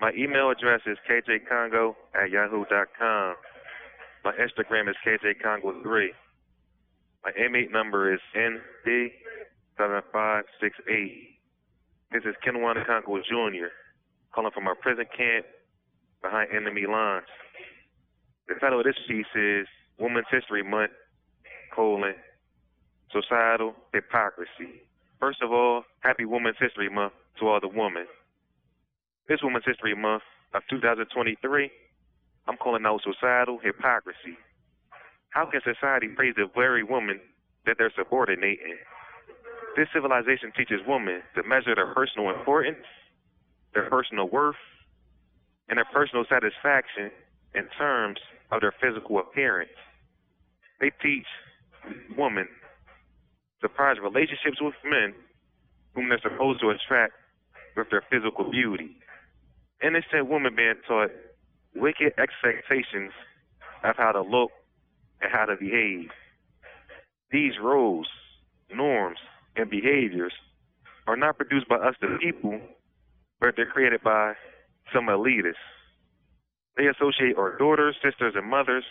My email address is kjcongo at yahoo.com. My Instagram is kjcongo3. My inmate number is ND7568. This is Kenwan Congo Jr. calling from our prison camp behind enemy lines. The title of this piece is Women's History Month, colon, Societal Hypocrisy. First of all, happy Women's History Month to all the women. This Women's History Month of 2023, I'm calling out societal hypocrisy. How can society praise the very woman that they're subordinating? This civilization teaches women to measure their personal importance, their personal worth, and their personal satisfaction in terms of their physical appearance. They teach women to prize relationships with men whom they're supposed to attract with their physical beauty. Innocent women being taught wicked expectations of how to look and how to behave. These roles, norms, and behaviors are not produced by us, the people, but they're created by some elitists. They associate our daughters, sisters, and mothers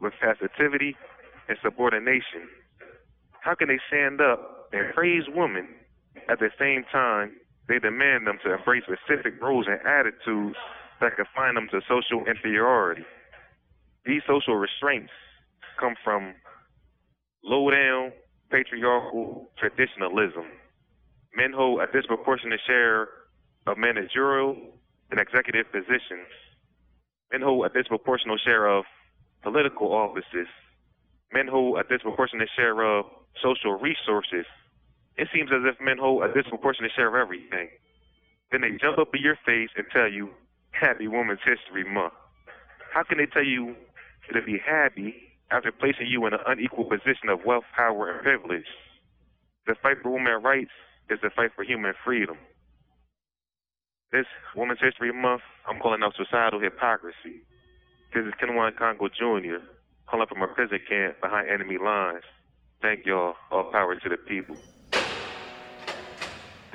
with passivity and subordination. How can they stand up and praise women at the same time they demand them to embrace specific roles and attitudes that confine them to social inferiority? These social restraints come from low down patriarchal traditionalism. Men hold a disproportionate share of managerial and executive positions. Men hold a disproportionate share of political offices. Men hold a disproportionate share of social resources. It seems as if men hold a disproportionate share of everything. Then they jump up in your face and tell you, Happy Women's History Month. How can they tell you to be happy after placing you in an unequal position of wealth, power, and privilege? The fight for women's rights is the fight for human freedom. This Women's History Month, I'm calling out societal hypocrisy. This is Kenwan Congo Jr. calling from a prison camp behind enemy lines. Thank y'all. All power to the people.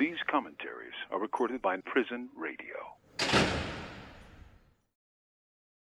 These commentaries are recorded by Prison Radio.